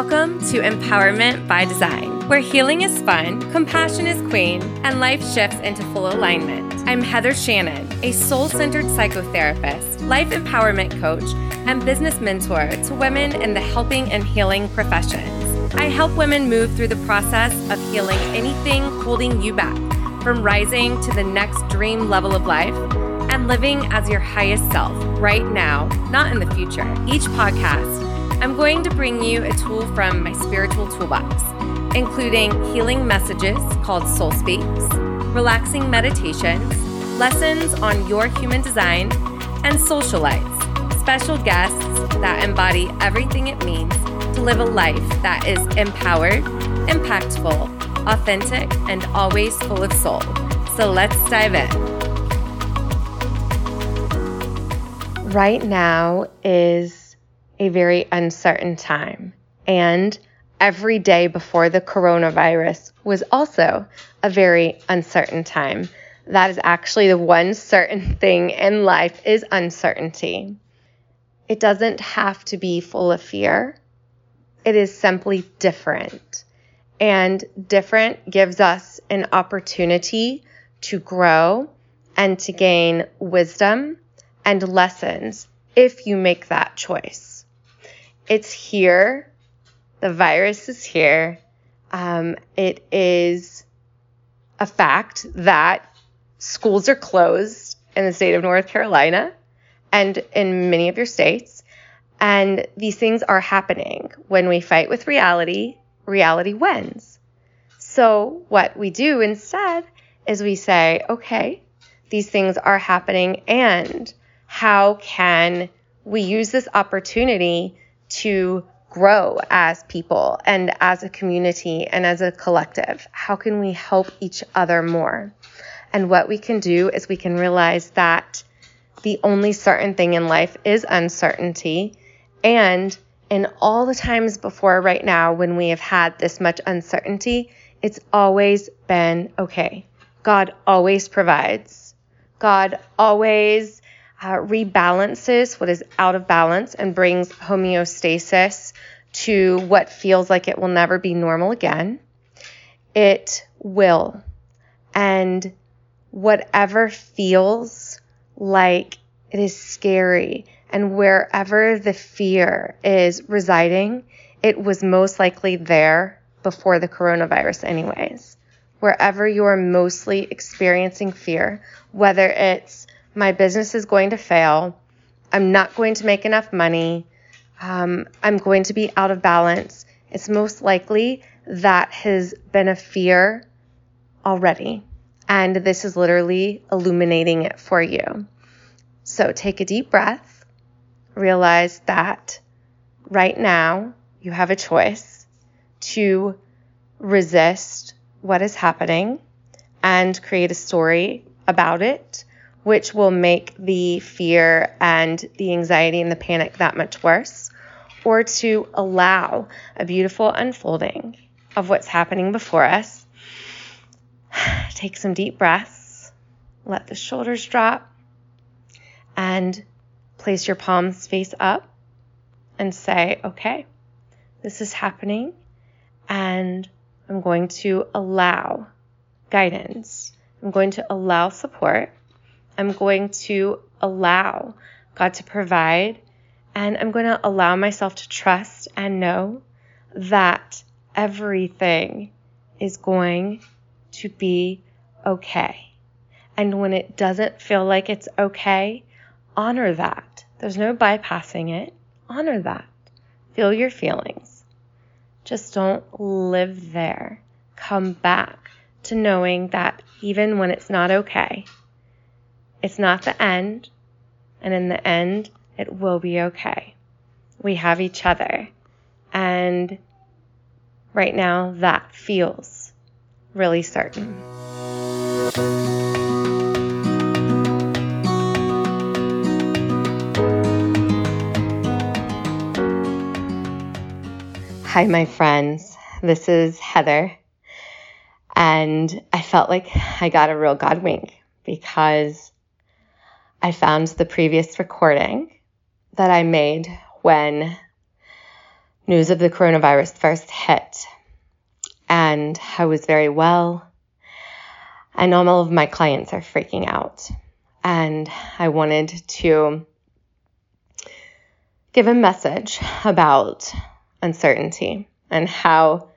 Welcome to Empowerment by Design, where healing is fun, compassion is queen, and life shifts into full alignment. I'm Heather Shannon, a soul centered psychotherapist, life empowerment coach, and business mentor to women in the helping and healing professions. I help women move through the process of healing anything holding you back from rising to the next dream level of life and living as your highest self right now, not in the future. Each podcast, I'm going to bring you a tool from my spiritual toolbox, including healing messages called Soul Speaks, relaxing meditations, lessons on your human design, and socialites, special guests that embody everything it means to live a life that is empowered, impactful, authentic, and always full of soul. So let's dive in. Right now is a very uncertain time. And every day before the coronavirus was also a very uncertain time. That is actually the one certain thing in life is uncertainty. It doesn't have to be full of fear. It is simply different. And different gives us an opportunity to grow and to gain wisdom and lessons if you make that choice it's here. The virus is here. Um, it is a fact that schools are closed in the state of North Carolina and in many of your states. And these things are happening. When we fight with reality, reality wins. So, what we do instead is we say, okay, these things are happening, and how can we use this opportunity to grow as people and as a community and as a collective? How can we help each other more? And what we can do is we can realize that the only certain thing in life is uncertainty. And in all the times before right now when we have had this much uncertainty, it's always been okay. God always provides. God always uh, rebalances what is out of balance and brings homeostasis to what feels like it will never be normal again. It will. And whatever feels like it is scary and wherever the fear is residing, it was most likely there before the coronavirus, anyways. Wherever you are mostly experiencing fear, whether it's my business is going to fail. I'm not going to make enough money. Um, I'm going to be out of balance. It's most likely that has been a fear already. And this is literally illuminating it for you. So take a deep breath. Realize that right now you have a choice to resist what is happening and create a story about it which will make the fear and the anxiety and the panic that much worse, or to allow a beautiful unfolding of what's happening before us. Take some deep breaths, let the shoulders drop, and place your palms face up and say, okay, this is happening, and I'm going to allow guidance. I'm going to allow support I'm going to allow God to provide and I'm going to allow myself to trust and know that everything is going to be okay. And when it doesn't feel like it's okay, honor that. There's no bypassing it. Honor that. Feel your feelings. Just don't live there. Come back to knowing that even when it's not okay, it's not the end, and in the end, it will be okay. We have each other. And right now, that feels really certain. Hi, my friends. This is Heather. And I felt like I got a real God wink because I found the previous recording that I made when news of the coronavirus first hit. And I was very well. And all of my clients are freaking out. And I wanted to give a message about uncertainty and how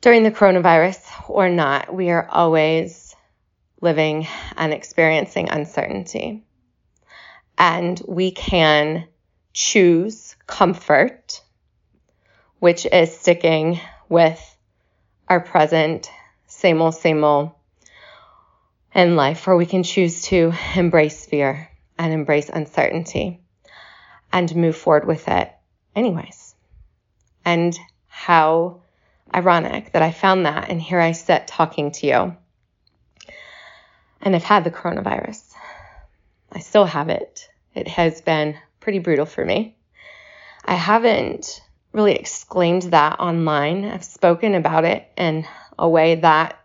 during the coronavirus or not, we are always living and experiencing uncertainty. And we can choose comfort, which is sticking with our present same old, same old in life, or we can choose to embrace fear and embrace uncertainty and move forward with it anyways. And how ironic that I found that, and here I sit talking to you. And I've had the coronavirus. I still have it. It has been pretty brutal for me. I haven't really exclaimed that online. I've spoken about it in a way that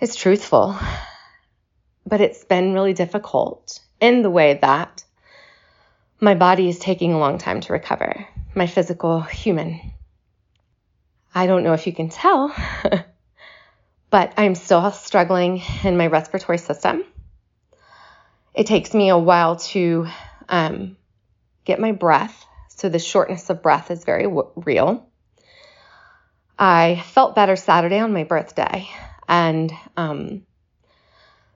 is truthful, but it's been really difficult in the way that my body is taking a long time to recover, my physical human. I don't know if you can tell, but I'm still struggling in my respiratory system. It takes me a while to um, get my breath. So the shortness of breath is very w- real. I felt better Saturday on my birthday, and um,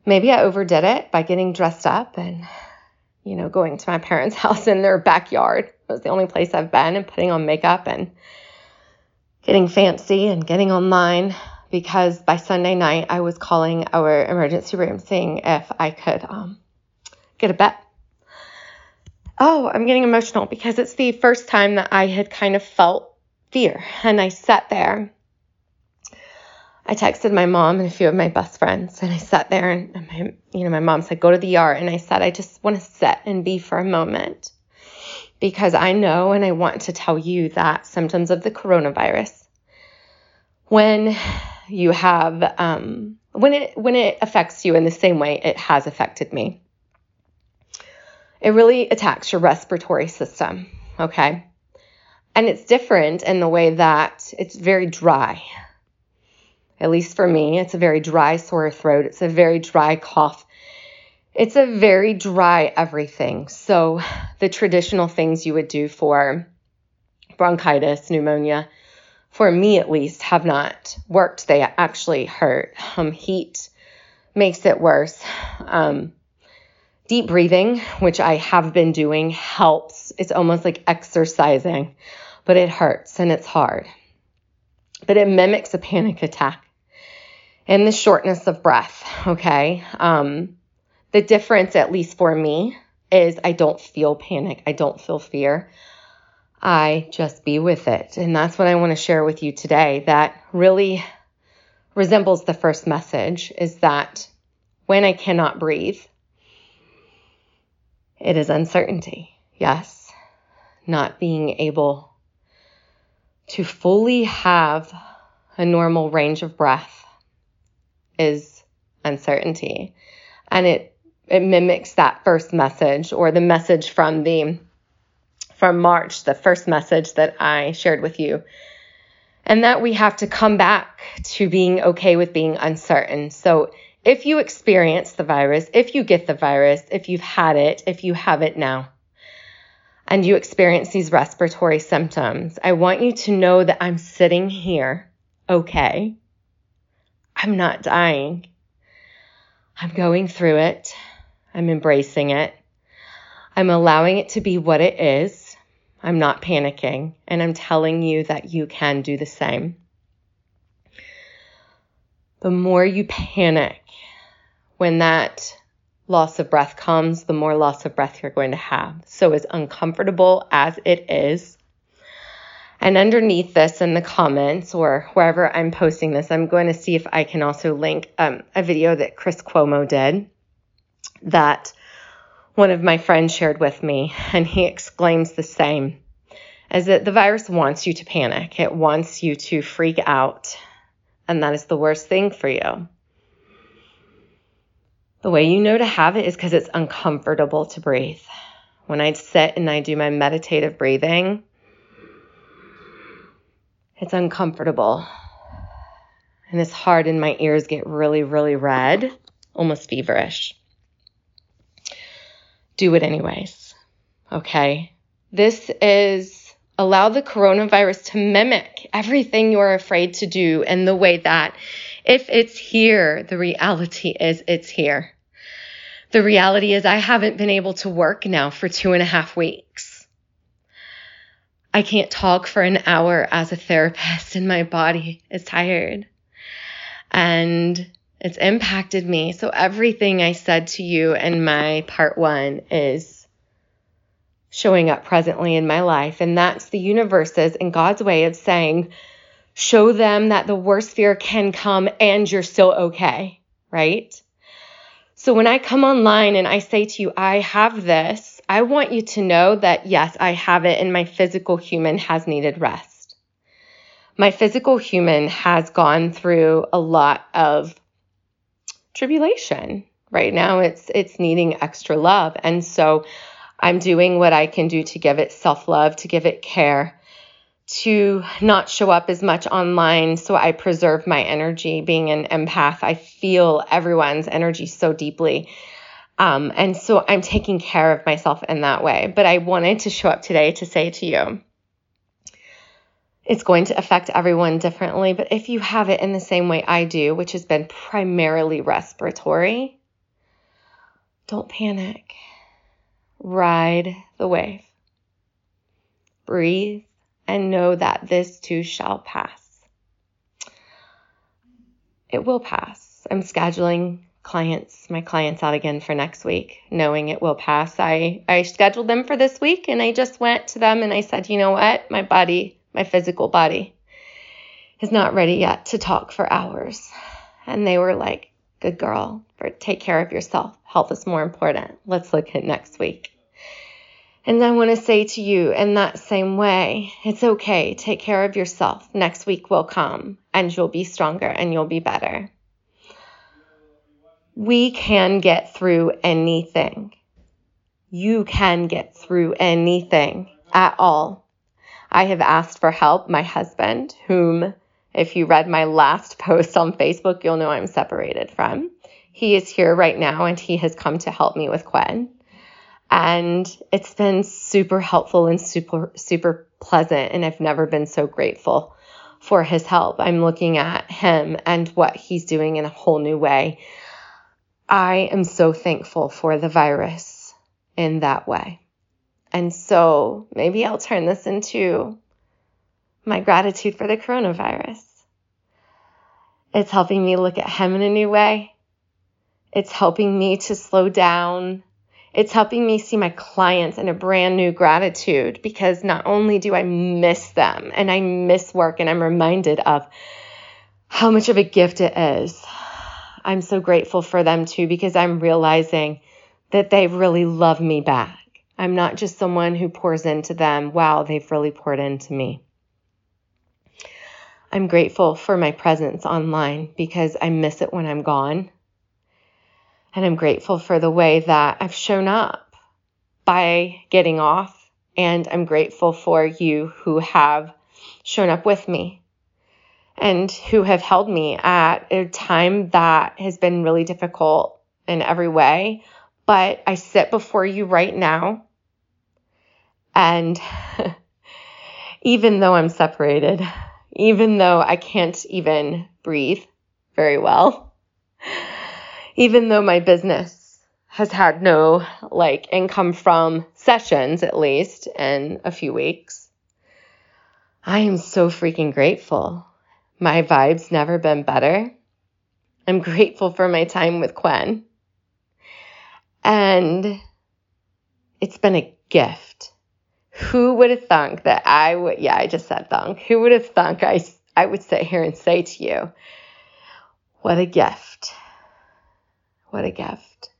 maybe I overdid it by getting dressed up and, you know, going to my parents' house in their backyard. It was the only place I've been, and putting on makeup and getting fancy and getting online because by Sunday night I was calling our emergency room saying if I could um, get a bed oh, I'm getting emotional because it's the first time that I had kind of felt fear. And I sat there. I texted my mom and a few of my best friends, and I sat there, and my, you know, my mom said, "Go to the yard," and I said, "I just want to sit and be for a moment." Because I know and I want to tell you that symptoms of the coronavirus, when you have, um, when it when it affects you in the same way it has affected me, it really attacks your respiratory system, okay? And it's different in the way that it's very dry. At least for me, it's a very dry sore throat. It's a very dry cough. It's a very dry everything. So, the traditional things you would do for bronchitis, pneumonia, for me at least, have not worked. They actually hurt. Um, heat makes it worse. Um, Deep breathing, which I have been doing, helps. It's almost like exercising, but it hurts and it's hard. But it mimics a panic attack and the shortness of breath. Okay. Um, the difference, at least for me, is I don't feel panic. I don't feel fear. I just be with it. And that's what I want to share with you today that really resembles the first message is that when I cannot breathe, it is uncertainty, yes. Not being able to fully have a normal range of breath is uncertainty. And it it mimics that first message or the message from the from March, the first message that I shared with you. And that we have to come back to being okay with being uncertain. So if you experience the virus, if you get the virus, if you've had it, if you have it now, and you experience these respiratory symptoms, I want you to know that I'm sitting here okay. I'm not dying. I'm going through it. I'm embracing it. I'm allowing it to be what it is. I'm not panicking. And I'm telling you that you can do the same. The more you panic, when that loss of breath comes, the more loss of breath you're going to have. So, as uncomfortable as it is, and underneath this in the comments or wherever I'm posting this, I'm going to see if I can also link um, a video that Chris Cuomo did that one of my friends shared with me, and he exclaims the same as that the virus wants you to panic, it wants you to freak out, and that is the worst thing for you. The way you know to have it is because it's uncomfortable to breathe. When I sit and I do my meditative breathing, It's uncomfortable. And it's hard, and my ears get really, really red, almost feverish. Do it anyways. Okay. This is allow the coronavirus to mimic everything you're afraid to do and the way that if it's here, the reality is it's here. The reality is I haven't been able to work now for two and a half weeks. I can't talk for an hour as a therapist and my body is tired. And it's impacted me. So everything I said to you in my part one is showing up presently in my life. And that's the universe's and God's way of saying, show them that the worst fear can come and you're still okay, right? So when I come online and I say to you, I have this, I want you to know that yes, I have it and my physical human has needed rest. My physical human has gone through a lot of tribulation. Right now it's it's needing extra love. And so I'm doing what I can do to give it self-love, to give it care, to not show up as much online so I preserve my energy. Being an empath, I feel everyone's energy so deeply. Um, and so I'm taking care of myself in that way. But I wanted to show up today to say to you, it's going to affect everyone differently. But if you have it in the same way I do, which has been primarily respiratory, don't panic. Ride the wave. Breathe and know that this too shall pass. It will pass. I'm scheduling clients, my clients out again for next week, knowing it will pass. I, I scheduled them for this week and I just went to them and I said, you know what? My body, my physical body is not ready yet to talk for hours. And they were like, good girl, take care of yourself. Health is more important. Let's look at next week. And I want to say to you in that same way, it's okay. Take care of yourself. Next week will come and you'll be stronger and you'll be better. We can get through anything. You can get through anything at all. I have asked for help. My husband, whom, if you read my last post on Facebook, you'll know I'm separated from. He is here right now and he has come to help me with Quinn. And it's been super helpful and super, super pleasant. And I've never been so grateful for his help. I'm looking at him and what he's doing in a whole new way. I am so thankful for the virus in that way. And so maybe I'll turn this into my gratitude for the coronavirus. It's helping me look at him in a new way. It's helping me to slow down it's helping me see my clients in a brand new gratitude because not only do I miss them and I miss work and I'm reminded of how much of a gift it is. I'm so grateful for them too because I'm realizing that they really love me back. I'm not just someone who pours into them. Wow, they've really poured into me. I'm grateful for my presence online because I miss it when I'm gone. And I'm grateful for the way that I've shown up by getting off. And I'm grateful for you who have shown up with me and who have held me at a time that has been really difficult in every way. But I sit before you right now. And even though I'm separated, even though I can't even breathe very well, even though my business has had no like income from sessions at least in a few weeks. I am so freaking grateful. My vibe's never been better. I'm grateful for my time with Quinn. And it's been a gift. Who would have thunk that I would, yeah, I just said thunk. Who would have thunk I, I would sit here and say to you, what a gift. What a gift.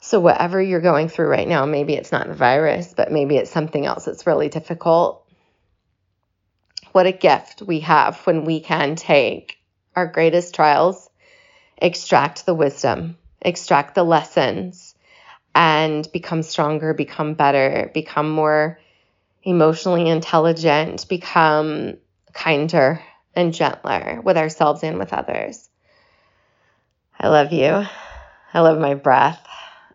So, whatever you're going through right now, maybe it's not the virus, but maybe it's something else that's really difficult. What a gift we have when we can take our greatest trials, extract the wisdom, extract the lessons, and become stronger, become better, become more emotionally intelligent, become kinder and gentler with ourselves and with others. I love you. I love my breath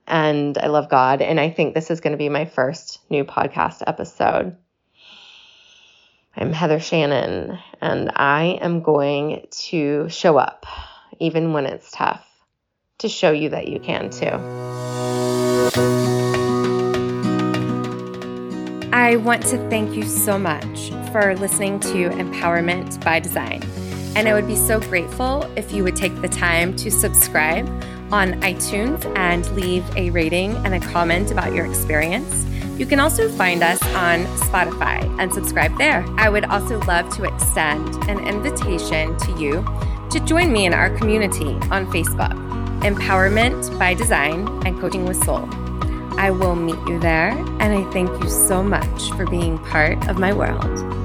and I love God. And I think this is going to be my first new podcast episode. I'm Heather Shannon, and I am going to show up even when it's tough to show you that you can too. I want to thank you so much for listening to Empowerment by Design. And I would be so grateful if you would take the time to subscribe on iTunes and leave a rating and a comment about your experience. You can also find us on Spotify and subscribe there. I would also love to extend an invitation to you to join me in our community on Facebook Empowerment by Design and Coaching with Soul. I will meet you there, and I thank you so much for being part of my world.